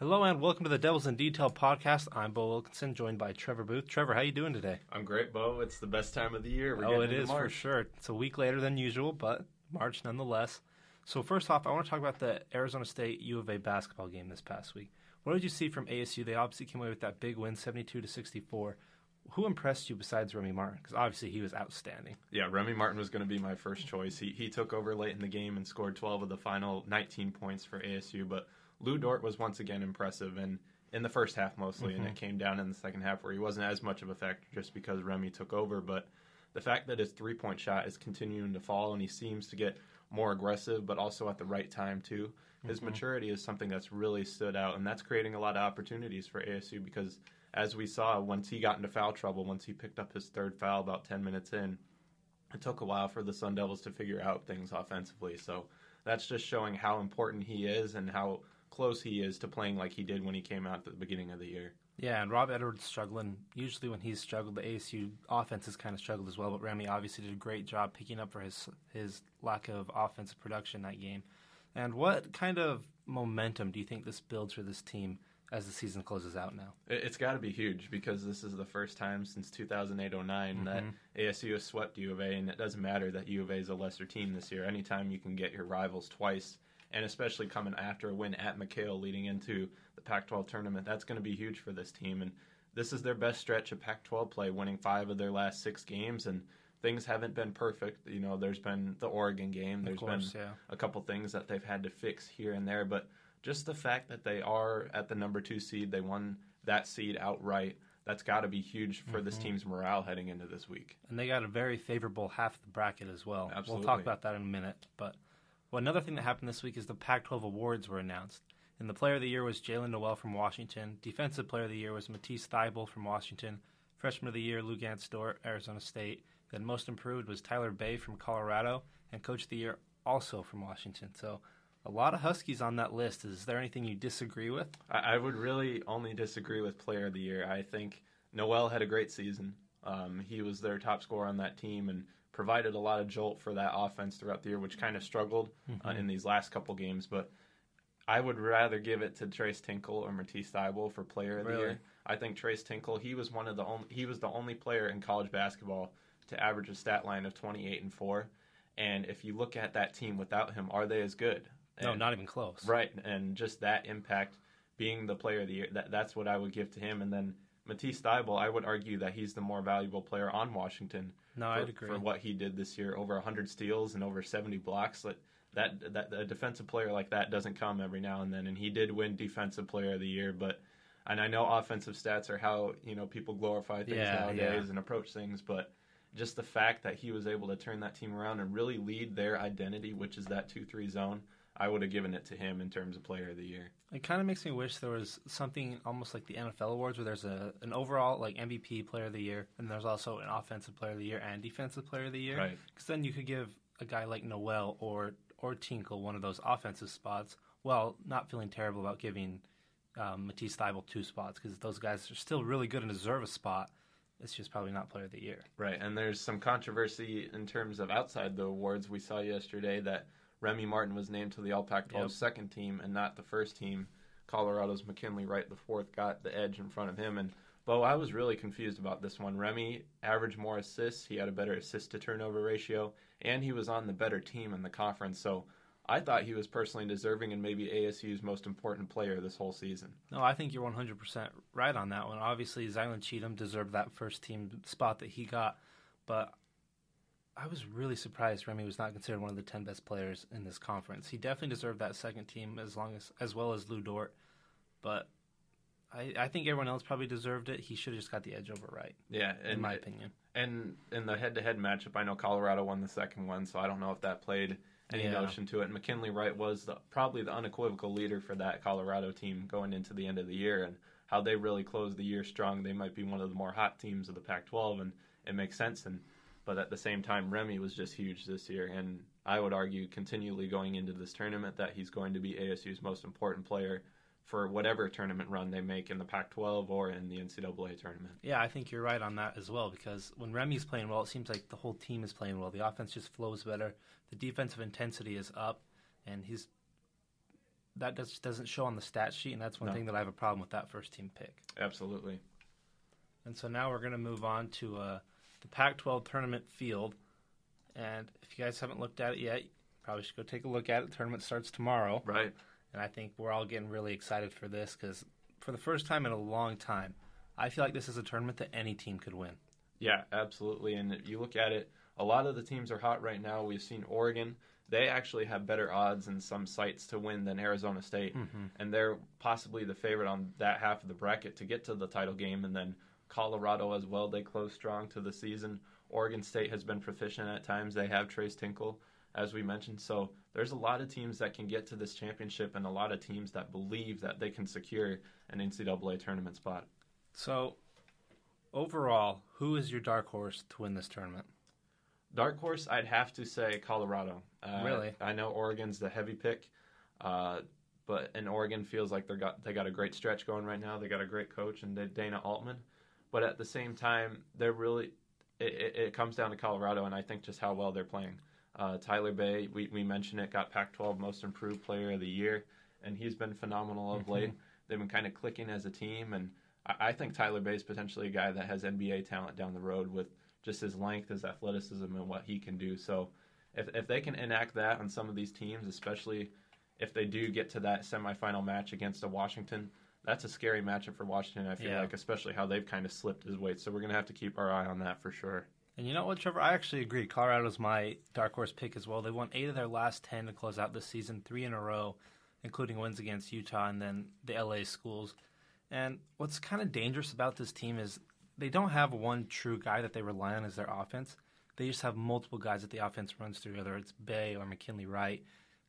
Hello and welcome to the Devils in Detail podcast. I'm Bo Wilkinson, joined by Trevor Booth. Trevor, how you doing today? I'm great, Bo. It's the best time of the year. We're oh, it is March. for sure. It's a week later than usual, but March nonetheless. So first off, I want to talk about the Arizona State U of A basketball game this past week. What did you see from ASU? They obviously came away with that big win, 72 to 64. Who impressed you besides Remy Martin? Because obviously he was outstanding. Yeah, Remy Martin was going to be my first choice. He he took over late in the game and scored 12 of the final 19 points for ASU. But Lu Dort was once again impressive, and in the first half mostly, mm-hmm. and it mm-hmm. came down in the second half where he wasn't as much of a factor just because Remy took over. But the fact that his three point shot is continuing to fall and he seems to get more aggressive, but also at the right time too. His mm-hmm. maturity is something that's really stood out, and that's creating a lot of opportunities for ASU because, as we saw, once he got into foul trouble, once he picked up his third foul about 10 minutes in, it took a while for the Sun Devils to figure out things offensively. So that's just showing how important he is and how close he is to playing like he did when he came out at the beginning of the year. Yeah, and Rob Edwards struggling. Usually, when he's struggled, the ASU offense has kind of struggled as well. But Remy obviously did a great job picking up for his his lack of offensive production that game. And what kind of momentum do you think this builds for this team as the season closes out now? It's got to be huge because this is the first time since 2008 09 mm-hmm. that ASU has swept U of A, and it doesn't matter that U of A is a lesser team this year. Anytime you can get your rivals twice and especially coming after a win at McKale leading into the Pac 12 tournament, that's going to be huge for this team. And this is their best stretch of Pac 12 play, winning five of their last six games. And things haven't been perfect. You know, there's been the Oregon game, There's course, been yeah. a couple things that they've had to fix here and there. But just the fact that they are at the number two seed, they won that seed outright. That's got to be huge for mm-hmm. this team's morale heading into this week. And they got a very favorable half of the bracket as well. Absolutely. We'll talk about that in a minute. But well, another thing that happened this week is the Pac-12 awards were announced. And the Player of the Year was Jaylen Nowell from Washington. Defensive Player of the Year was Matisse Thybulle from Washington. Freshman of the Year, Luguentz Dort, Arizona State. Then Most Improved was Tyler Bey from Colorado. And Coach of the Year also from Washington. So a lot of Huskies on that list. Is there anything you disagree with? I, I would really only disagree with Player of the Year. I think Noel had a great season. Um, he was their top scorer on that team, and provided a lot of jolt for that offense throughout the year, which kind of struggled uh, mm-hmm. uh, in these last couple games. But I would rather give it to Tres Tinkle or Matisse Thybulle for Player of the? Year. I think Tres Tinkle he was one of the only he was the only player in college basketball to average a stat line of 28 and four. And if you look at that team without him, are they as good? And, no, not even close. Right, and just that impact being the player of the year, that, that's what I would give to him. And then Matisse Thybulle, I would argue that he's the more valuable player on Washington. No, for, I'd agree for what he did this year, over 100 steals and over 70 blocks. That that that a defensive player like that doesn't come every now and then, and he did win Defensive Player of the Year. But and I know offensive stats are how you know people glorify things yeah, nowadays yeah. and approach things, but just the fact that he was able to turn that team around and really lead their identity, which is that two-three zone I would have given it to him in terms of player of the year. It kind of makes me wish there was something almost like the NFL awards where there's a an overall like MVP player of the year and there's also an offensive player of the year and defensive player of the year. Right. Because then you could give a guy like Nowell or or Tinkle one of those offensive spots while not feeling terrible about giving um, Matisse Thybulle two spots because those guys are still really good and deserve a spot. It's just probably not player of the year. Right, and there's some controversy in terms of outside the awards. We saw yesterday that Remy Martin was named to the All Pac 12 yep. second team and not the first team. Colorado's McKinley Wright the fourth got the edge in front of him. And Bo, I was really confused about this one. Remy averaged more assists. He had a better assist to turnover ratio, and he was on the better team in the conference. So I thought he was personally deserving and maybe ASU's most important player this whole season. No, I think you're 100% right on that one. Obviously, Zylan Cheatham deserved that first team spot that he got, but I was really surprised Remy was not considered one of the ten best players in this conference. He definitely deserved that second team as long as as well as Lu Dort, but I, I think everyone else probably deserved it. He should have just got the edge over Wright. Yeah, in my opinion. And in the head-to-head matchup, I know Colorado won the second one, so I don't know if that played any yeah. notion to it. McKinley Wright was the, probably the unequivocal leader for that Colorado team going into the end of the year, and how they really closed the year strong. They might be one of the more hot teams of the Pac-12, and it makes sense. And but at the same time, Remy was just huge this year, and I would argue continually going into this tournament that he's going to be ASU's most important player for whatever tournament run they make in the Pac-12 or in the NCAA tournament. Yeah, I think you're right on that as well because when Remy's playing well, it seems like the whole team is playing well. The offense just flows better. The defensive intensity is up, and he's that just doesn't show on the stat sheet, and that's one No. thing that I have a problem with that first team pick. Absolutely. And so now we're going to move on to uh, the Pac-12 tournament field. And if you guys haven't looked at it yet, you probably should go take a look at it. The tournament starts tomorrow, Right. and I think we're all getting really excited for this because for the first time in a long time, I feel like this is a tournament that any team could win. Yeah, absolutely. And if you look at it, a lot of the teams are hot right now. We've seen Oregon. They actually have better odds in some sites to win than Arizona State. Mm-hmm. And they're possibly the favorite on that half of the bracket to get to the title game. And then Colorado as well. They close strong to the season. Oregon State has been proficient at times. They have Tres Tinkle, as we mentioned. So there's a lot of teams that can get to this championship and a lot of teams that believe that they can secure an NCAA tournament spot. So overall, who is your dark horse to win this tournament? Dark horse, I'd have to say Colorado. Uh, Really? I know Oregon's the heavy pick, uh, but and Oregon feels like they got they got a great stretch going right now. They got a great coach and Dana Altman, but at the same time, they're really it, it, comes down to Colorado, and I think just how well they're playing. Uh, Tyler Bey, we, we mentioned it, got Pac-12 Most Improved Player of the Year, and he's been phenomenal of late. They've been kind of clicking as a team, and I, I think Tyler Bey is potentially a guy that has NBA talent down the road with just his length, his athleticism, and what he can do. So, if if they can enact that on some of these teams, especially if they do get to that semifinal match against a Washington, that's a scary matchup for Washington. I feel Yeah. like, especially how they've kind of slipped his weight. So we're gonna have to keep our eye on that for sure. And you know what, Trevor? I actually agree. Colorado's my dark horse pick as well. They won eight of their last ten to close out this season, three in a row, including wins against Utah and then the LA schools. And what's kind of dangerous about this team is they don't have one true guy that they rely on as their offense. They just have multiple guys that the offense runs through, whether it's Bey or McKinley Wright.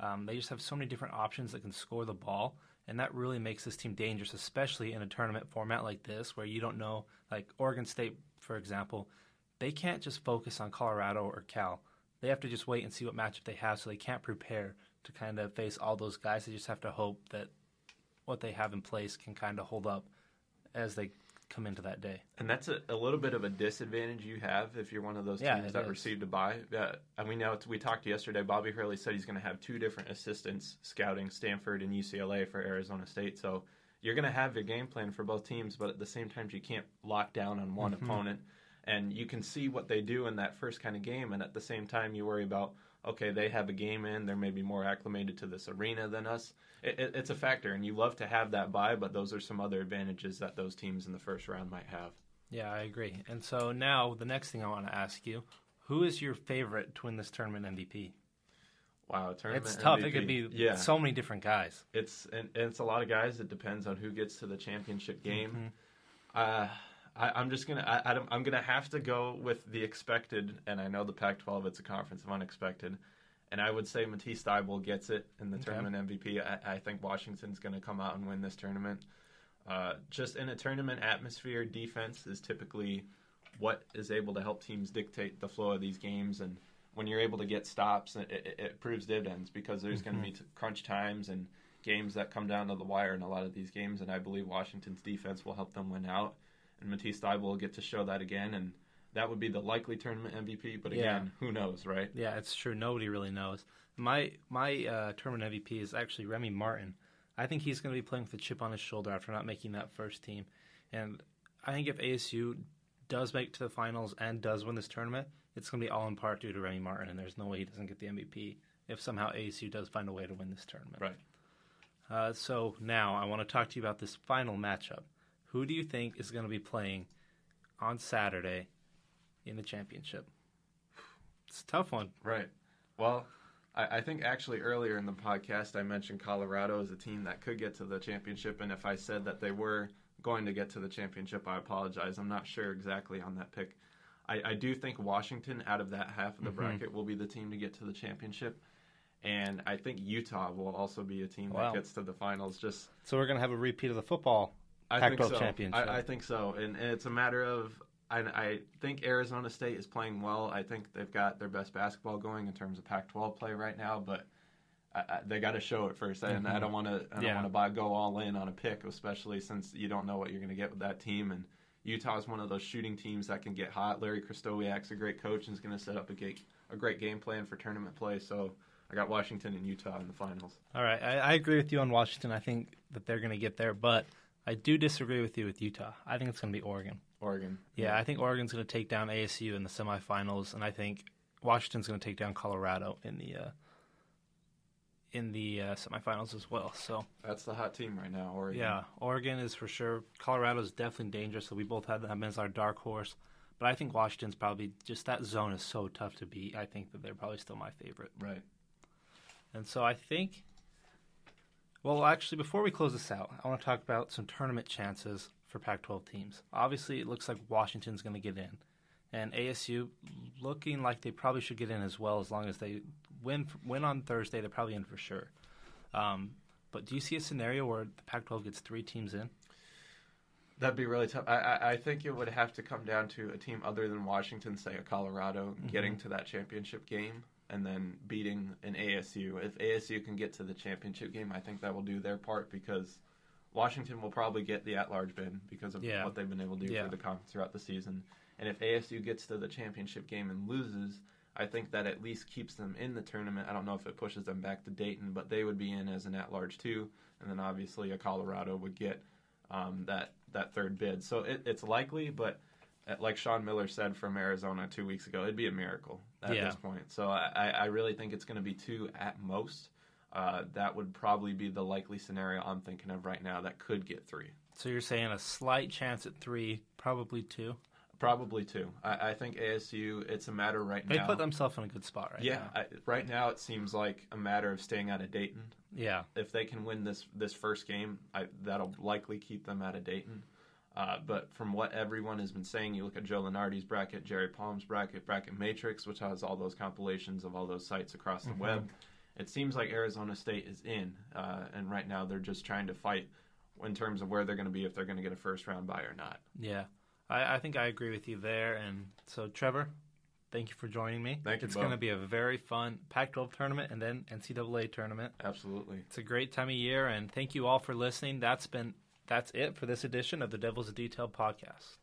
Um, they just have so many different options that can score the ball, and that really makes this team dangerous, especially in a tournament format like this, where you don't know, like Oregon State, for example, they can't just focus on Colorado or Cal. They have to just wait and see what matchup they have, so they can't prepare to kind of face all those guys. They just have to hope that what they have in place can kind of hold up as they come into that day. And that's a, a little bit of a disadvantage you have if you're one of those Yeah, teams that is. received a buy. Uh, and we know it's, we talked yesterday. Bobby Hurley said he's going to have two different assistants scouting Stanford and UCLA for Arizona State. So you're going to have your game plan for both teams, but at the same time, you can't lock down on one opponent. And you can see what they do in that first kind of game, and at the same time, you worry about okay, they have a game in, they're maybe more acclimated to this arena than us. It, it, it's a factor, and you love to have that bye, but those are some other advantages that those teams in the first round might have. Yeah, I agree. And so now the next thing I want to ask you, who is your favorite to win this tournament MVP? Wow, tournament It's tough. MVP. It could be yeah. so many different guys. it's and, and it's a lot of guys. It depends on who gets to the championship game. Mm-hmm. Uh, I, I'm just gonna I, I'm gonna have to go with the expected, and I know the Pac-12 it's a conference of unexpected, and I would say Matisse Thybulle gets it in the Okay. tournament MVP. I, I think Washington's gonna come out and win this tournament. Uh, just in a tournament atmosphere, defense is typically what is able to help teams dictate the flow of these games. And when you're able to get stops, it, it, it proves dividends because there's going to be t- crunch times and games that come down to the wire in a lot of these games. And I believe Washington's defense will help them win out. And Matisse Thybulle will get to show that again. And that would be the likely tournament MVP. But Yeah. again, who knows, right? Yeah, it's true. Nobody really knows. My my uh, tournament MVP is actually Remy Martin. I think he's going to be playing with a chip on his shoulder after not making that first team. And I think if ASU does make to the finals and does win this tournament, it's going to be all in part due to Remy Martin. And there's no way he doesn't get the MVP if somehow ASU does find a way to win this tournament. Right. Uh, so now I want to talk to you about this final matchup. Who do you think is going to be playing on Saturday in the championship? It's a tough one. Right. Well, I, I think actually earlier in the podcast I mentioned Colorado as a team that could get to the championship, and if I said that they were going to get to the championship, I apologize. I'm not sure exactly on that pick. I, I do think Washington, out of that half of the Mhm. bracket, will be the team to get to the championship. And I think Utah will also be a team Wow. that gets to the finals. Just So we're going to have a repeat of the football. I Pac-12 think so. championship. I, I think so, and, and it's a matter of. I, I think Arizona State is playing well. I think they've got their best basketball going in terms of Pac-12 play right now, but I, I, they got to show it first. And I Mhm. don't want to. I don't Yeah. want to go all in on a pick, especially since you don't know what you're going to get with that team. And Utah is one of those shooting teams that can get hot. Larry Krystkowiak's a great coach and is going to set up a great, a great game plan for tournament play. So I got Washington and Utah in the finals. All right, I, I agree with you on Washington. I think that they're going to get there, but I do disagree with you with Utah. I think it's going to be Oregon. Oregon. Yeah, I think Oregon's going to take down ASU in the semifinals, and I think Washington's going to take down Colorado in the uh, in the uh, semifinals as well. So that's the hot team right now. Oregon. Yeah, Oregon is for sure. Colorado is definitely dangerous. So we both had them as our dark horse. But I think Washington's probably just that zone is so tough to beat. I think that they're probably still my favorite. Right. And so I think. Well, actually, before we close this out, I want to talk about some tournament chances for Pac-12 teams. Obviously, it looks like Washington's going to get in, and ASU looking like they probably should get in as well, as long as they win win on Thursday. They're probably in for sure. Um, but do you see a scenario where the Pac-12 gets three teams in? That'd be really tough. I, I, I think it would have to come down to a team other than Washington, say a Colorado, mm-hmm. getting to that championship game and then beating an ASU. If ASU can get to the championship game, I think that will do their part because Washington will probably get the at-large bid because of yeah. what they've been able to do yeah. for the conference throughout the season. And if ASU gets to the championship game and loses, I think that at least keeps them in the tournament. I don't know if it pushes them back to Dayton, but they would be in as an at-large too. And then obviously a Colorado would get um, that that third bid. So it, it's likely, but like Sean Miller said from Arizona two weeks ago, it'd be a miracle at yeah. this point. So I, I really think it's going to be two at most. Uh, that would probably be the likely scenario I'm thinking of right now that could get three. So you're saying a slight chance at three, probably two? Probably two. I, I think ASU, it's a matter right they now. They put themselves in a good spot right yeah, now. Yeah, right now it seems like a matter of staying out of Dayton. Yeah. If they can win this this first game, I, that'll likely keep them out of Dayton. Uh, but from what everyone has been saying, you look at Joe Lunardi's bracket, Jerry Palm's bracket, Bracket Matrix, which has all those compilations of all those sites across the mm-hmm. web. It seems like Arizona State is in, uh, and right now they're just trying to fight in terms of where they're going to be if they're going to get a first round bye or not. Yeah. I, I think I agree with you there. And so, Trevor, thank you for joining me. Thank you. It's going to be a very fun Pac-12 tournament and then NCAA tournament. Absolutely. It's a great time of year, and thank you all for listening. That's been that's it for this edition of the Devils Detail podcast.